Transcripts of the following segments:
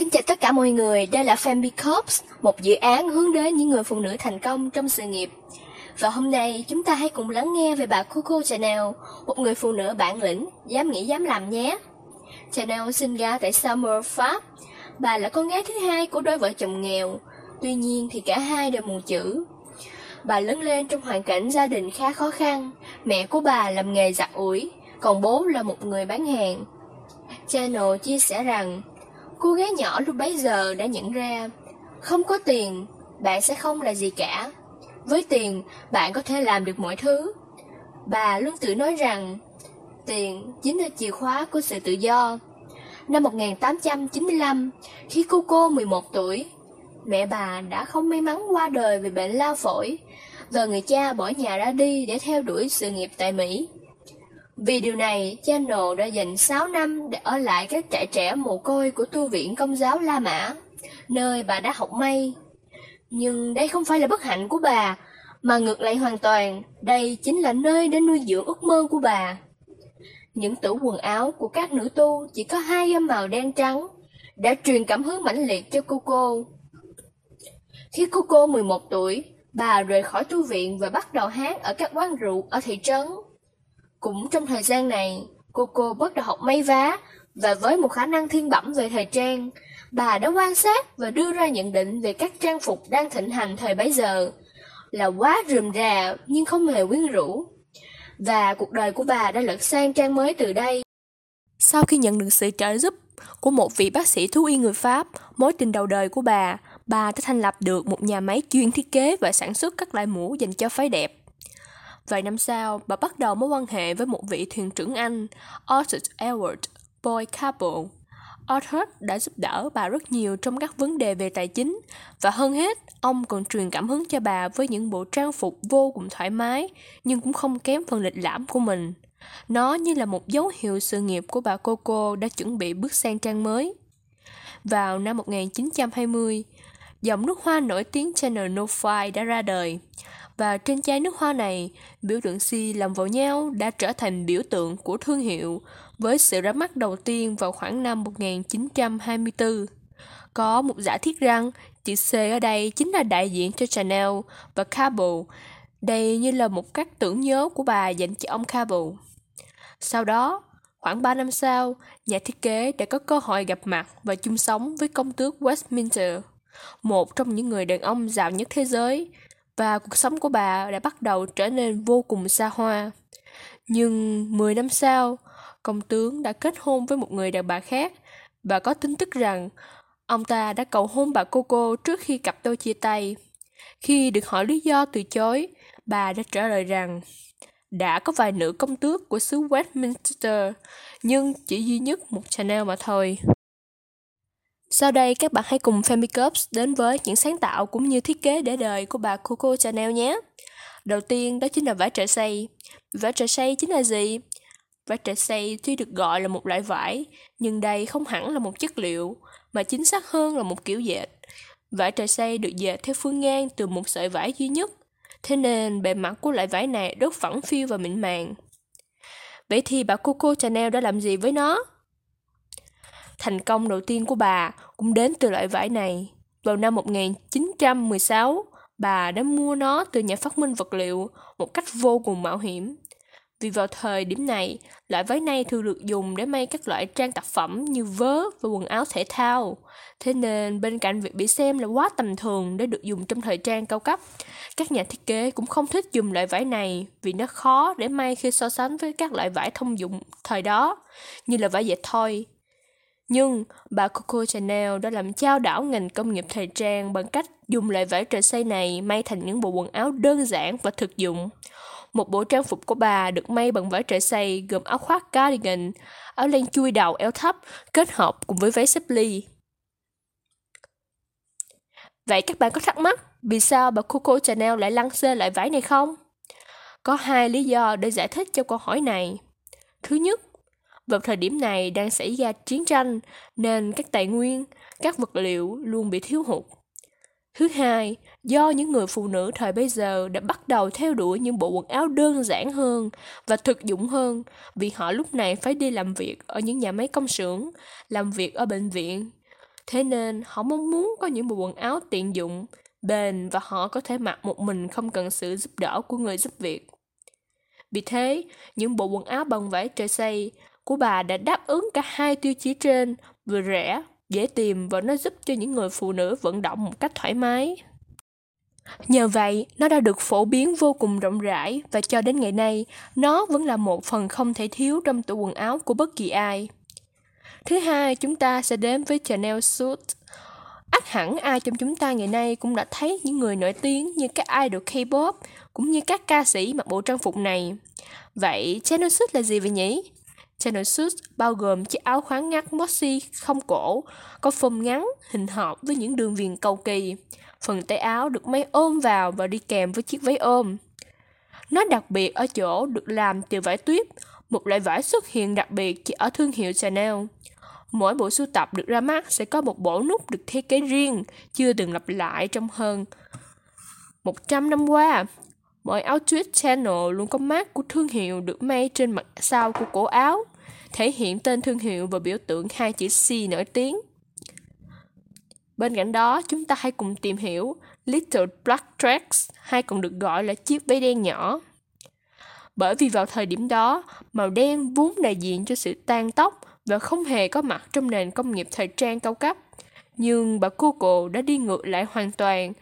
Xin chào tất cả mọi người, đây là Family Corps, một dự án hướng đến những người phụ nữ thành công trong sự nghiệp. Và hôm nay chúng ta hãy cùng lắng nghe về bà Coco Chanel, một người phụ nữ bản lĩnh, dám nghĩ dám làm nhé. Chanel sinh ra tại Saumur, Pháp. Bà là con gái thứ hai của đôi vợ chồng nghèo, tuy nhiên thì cả hai đều mù chữ. Bà lớn lên trong hoàn cảnh gia đình khá khó khăn, mẹ của bà làm nghề giặt ủi, còn bố là một người bán hàng. Channel chia sẻ rằng, cô gái nhỏ lúc bấy giờ đã nhận ra, không có tiền, bạn sẽ không là gì cả. Với tiền, bạn có thể làm được mọi thứ. Bà luôn tự nói rằng, tiền chính là chìa khóa của sự tự do. Năm 1895, khi cô cô 11 tuổi, mẹ bà đã không may mắn qua đời vì bệnh lao phổi, và người cha bỏ nhà ra đi để theo đuổi sự nghiệp tại Mỹ. Vì điều này, Channel đã dành 6 năm để ở lại các trại trẻ mồ côi của tu viện công giáo La Mã, nơi bà đã học may. Nhưng đây không phải là bất hạnh của bà, mà ngược lại hoàn toàn, đây chính là nơi để nuôi dưỡng ước mơ của bà. Những tủ quần áo của các nữ tu chỉ có hai gam màu đen trắng, đã truyền cảm hứng mãnh liệt cho cô cô. Khi cô cô 11 tuổi, bà rời khỏi tu viện và bắt đầu hát ở các quán rượu ở thị trấn. Cũng trong thời gian này, cô cô bắt đầu học may vá và với một khả năng thiên bẩm về thời trang, bà đã quan sát và đưa ra nhận định về các trang phục đang thịnh hành thời bấy giờ là quá rườm rà nhưng không hề quyến rũ. Và cuộc đời của bà đã lật sang trang mới từ đây. Sau khi nhận được sự trợ giúp của một vị bác sĩ thú y người Pháp, mối tình đầu đời của bà, bà đã thành lập được một nhà máy chuyên thiết kế và sản xuất các loại mũ dành cho phái đẹp. Vài năm sau, bà bắt đầu mối quan hệ với một vị thuyền trưởng Anh, Arthur Edward Boy Capel. Arthur đã giúp đỡ bà rất nhiều trong các vấn đề về tài chính và hơn hết, ông còn truyền cảm hứng cho bà với những bộ trang phục vô cùng thoải mái nhưng cũng không kém phần lịch lãm của mình. Nó như là một dấu hiệu sự nghiệp của bà Coco đã chuẩn bị bước sang trang mới. Vào năm 1920, dòng nước hoa nổi tiếng Channel No 5 đã ra đời. Và trên chai nước hoa này, biểu tượng si làm vào nhau đã trở thành biểu tượng của thương hiệu với sự ra mắt đầu tiên vào khoảng năm 1924. Có một giả thiết rằng chữ C ở đây chính là đại diện cho Chanel và Cabot, Đây như là một cách tưởng nhớ của bà dành cho ông Cabot. Sau đó, khoảng 3 năm sau, nhà thiết kế đã có cơ hội gặp mặt và chung sống với công tước Westminster, một trong những người đàn ông giàu nhất thế giới, và cuộc sống của bà đã bắt đầu trở nên vô cùng xa hoa. Nhưng 10 năm sau, công tướng đã kết hôn với một người đàn bà khác và có tin tức rằng ông ta đã cầu hôn bà Coco trước khi cặp đôi chia tay. Khi được hỏi lý do từ chối, bà đã trả lời rằng đã có vài nữ công tước của xứ Westminster, nhưng chỉ duy nhất một Chanel mà thôi. Sau đây các bạn hãy cùng Femicups đến với những sáng tạo cũng như thiết kế để đời của bà Coco Chanel nhé. Đầu tiên đó chính là vải trời xây. Vải trời xây chính là gì? Vải trời xây tuy được gọi là một loại vải, nhưng đây không hẳn là một chất liệu, mà chính xác hơn là một kiểu dệt. Vải trời xây được dệt theo phương ngang từ một sợi vải duy nhất, thế nên bề mặt của loại vải này rất phẳng phiu và mịn màng. Vậy thì bà Coco Chanel đã làm gì với nó? Thành công đầu tiên của bà cũng đến từ loại vải này. Vào năm 1916, bà đã mua nó từ nhà phát minh vật liệu một cách vô cùng mạo hiểm. Vì vào thời điểm này, loại váy này thường được dùng để may các loại trang tác phẩm như vớ và quần áo thể thao. Thế nên bên cạnh việc bị xem là quá tầm thường để được dùng trong thời trang cao cấp, các nhà thiết kế cũng không thích dùng loại vải này vì nó khó để may khi so sánh với các loại vải thông dụng thời đó, như là vải dệt thoi, nhưng bà Coco Chanel đã làm trao đảo ngành công nghiệp thời trang bằng cách dùng loại vải trời xây này may thành những bộ quần áo đơn giản và thực dụng. Một bộ trang phục của bà được may bằng vải trời xây gồm áo khoác cardigan, áo len chui đầu eo thấp kết hợp cùng với váy xếp ly. Vậy các bạn có thắc mắc vì sao bà Coco Chanel lại lăn xê loại vải này không? Có hai lý do để giải thích cho câu hỏi này. Thứ nhất, vào thời điểm này đang xảy ra chiến tranh nên các tài nguyên, các vật liệu luôn bị thiếu hụt. Thứ hai, do những người phụ nữ thời bây giờ đã bắt đầu theo đuổi những bộ quần áo đơn giản hơn và thực dụng hơn vì họ lúc này phải đi làm việc ở những nhà máy công xưởng, làm việc ở bệnh viện. Thế nên họ mong muốn có những bộ quần áo tiện dụng, bền và họ có thể mặc một mình không cần sự giúp đỡ của người giúp việc. Vì thế, những bộ quần áo bằng vải trời xây của bà đã đáp ứng cả hai tiêu chí trên, vừa rẻ, dễ tìm và nó giúp cho những người phụ nữ vận động một cách thoải mái. Nhờ vậy, nó đã được phổ biến vô cùng rộng rãi và cho đến ngày nay, nó vẫn là một phần không thể thiếu trong tủ quần áo của bất kỳ ai. Thứ hai, chúng ta sẽ đến với Chanel Suit. Ắt hẳn ai trong chúng ta ngày nay cũng đã thấy những người nổi tiếng như các idol K-pop cũng như các ca sĩ mặc bộ trang phục này. Vậy Chanel Suit là gì vậy nhỉ? Chanel Suit bao gồm chiếc áo khoáng ngắt mossy không cổ, có phông ngắn, hình hộp với những đường viền cầu kỳ. Phần tay áo được may ôm vào và đi kèm với chiếc váy ôm. Nó đặc biệt ở chỗ được làm từ vải tuyết, một loại vải xuất hiện đặc biệt chỉ ở thương hiệu Chanel. Mỗi bộ sưu tập được ra mắt sẽ có một bộ nút được thiết kế riêng, chưa từng lặp lại trong hơn 100 năm qua mọi áo tweed Chanel luôn có mác của thương hiệu được may trên mặt sau của cổ áo, thể hiện tên thương hiệu và biểu tượng hai chữ C nổi tiếng. Bên cạnh đó, chúng ta hãy cùng tìm hiểu Little Black Dress, hay còn được gọi là chiếc váy đen nhỏ. Bởi vì vào thời điểm đó, màu đen vốn đại diện cho sự tan tóc và không hề có mặt trong nền công nghiệp thời trang cao cấp. Nhưng bà Google đã đi ngược lại hoàn toàn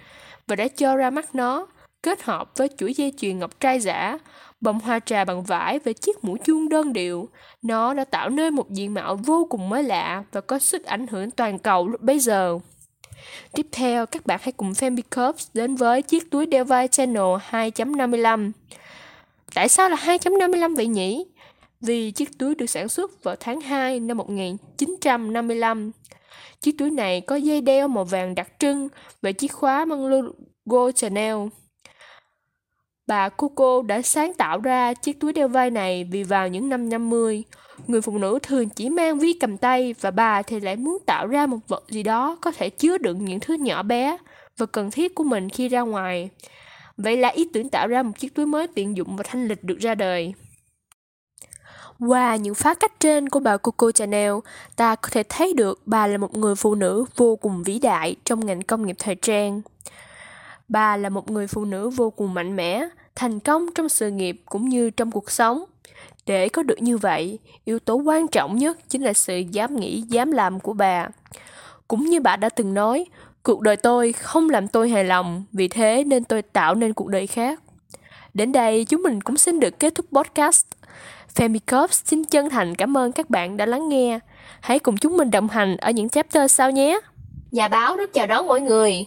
và đã cho ra mắt nó, kết hợp với chuỗi dây chuyền ngọc trai giả, bông hoa trà bằng vải và chiếc mũ chuông đơn điệu. Nó đã tạo nên một diện mạo vô cùng mới lạ và có sức ảnh hưởng toàn cầu lúc bấy giờ. Tiếp theo, các bạn hãy cùng Femi Cups đến với chiếc túi đeo vai Channel 2.55. Tại sao là 2.55 vậy nhỉ? Vì chiếc túi được sản xuất vào tháng 2 năm 1955. Chiếc túi này có dây đeo màu vàng đặc trưng và chiếc khóa mang logo Chanel. Bà Coco đã sáng tạo ra chiếc túi đeo vai này vì vào những năm 50, người phụ nữ thường chỉ mang ví cầm tay và bà thì lại muốn tạo ra một vật gì đó có thể chứa đựng những thứ nhỏ bé và cần thiết của mình khi ra ngoài. Vậy là ý tưởng tạo ra một chiếc túi mới tiện dụng và thanh lịch được ra đời. Qua những phá cách trên của bà Coco Chanel, ta có thể thấy được bà là một người phụ nữ vô cùng vĩ đại trong ngành công nghiệp thời trang. Bà là một người phụ nữ vô cùng mạnh mẽ, thành công trong sự nghiệp cũng như trong cuộc sống. Để có được như vậy, yếu tố quan trọng nhất chính là sự dám nghĩ, dám làm của bà. Cũng như bà đã từng nói, cuộc đời tôi không làm tôi hài lòng, vì thế nên tôi tạo nên cuộc đời khác. Đến đây chúng mình cũng xin được kết thúc podcast. Femi xin chân thành cảm ơn các bạn đã lắng nghe. Hãy cùng chúng mình đồng hành ở những chapter sau nhé. Nhà báo rất chào đón mọi người.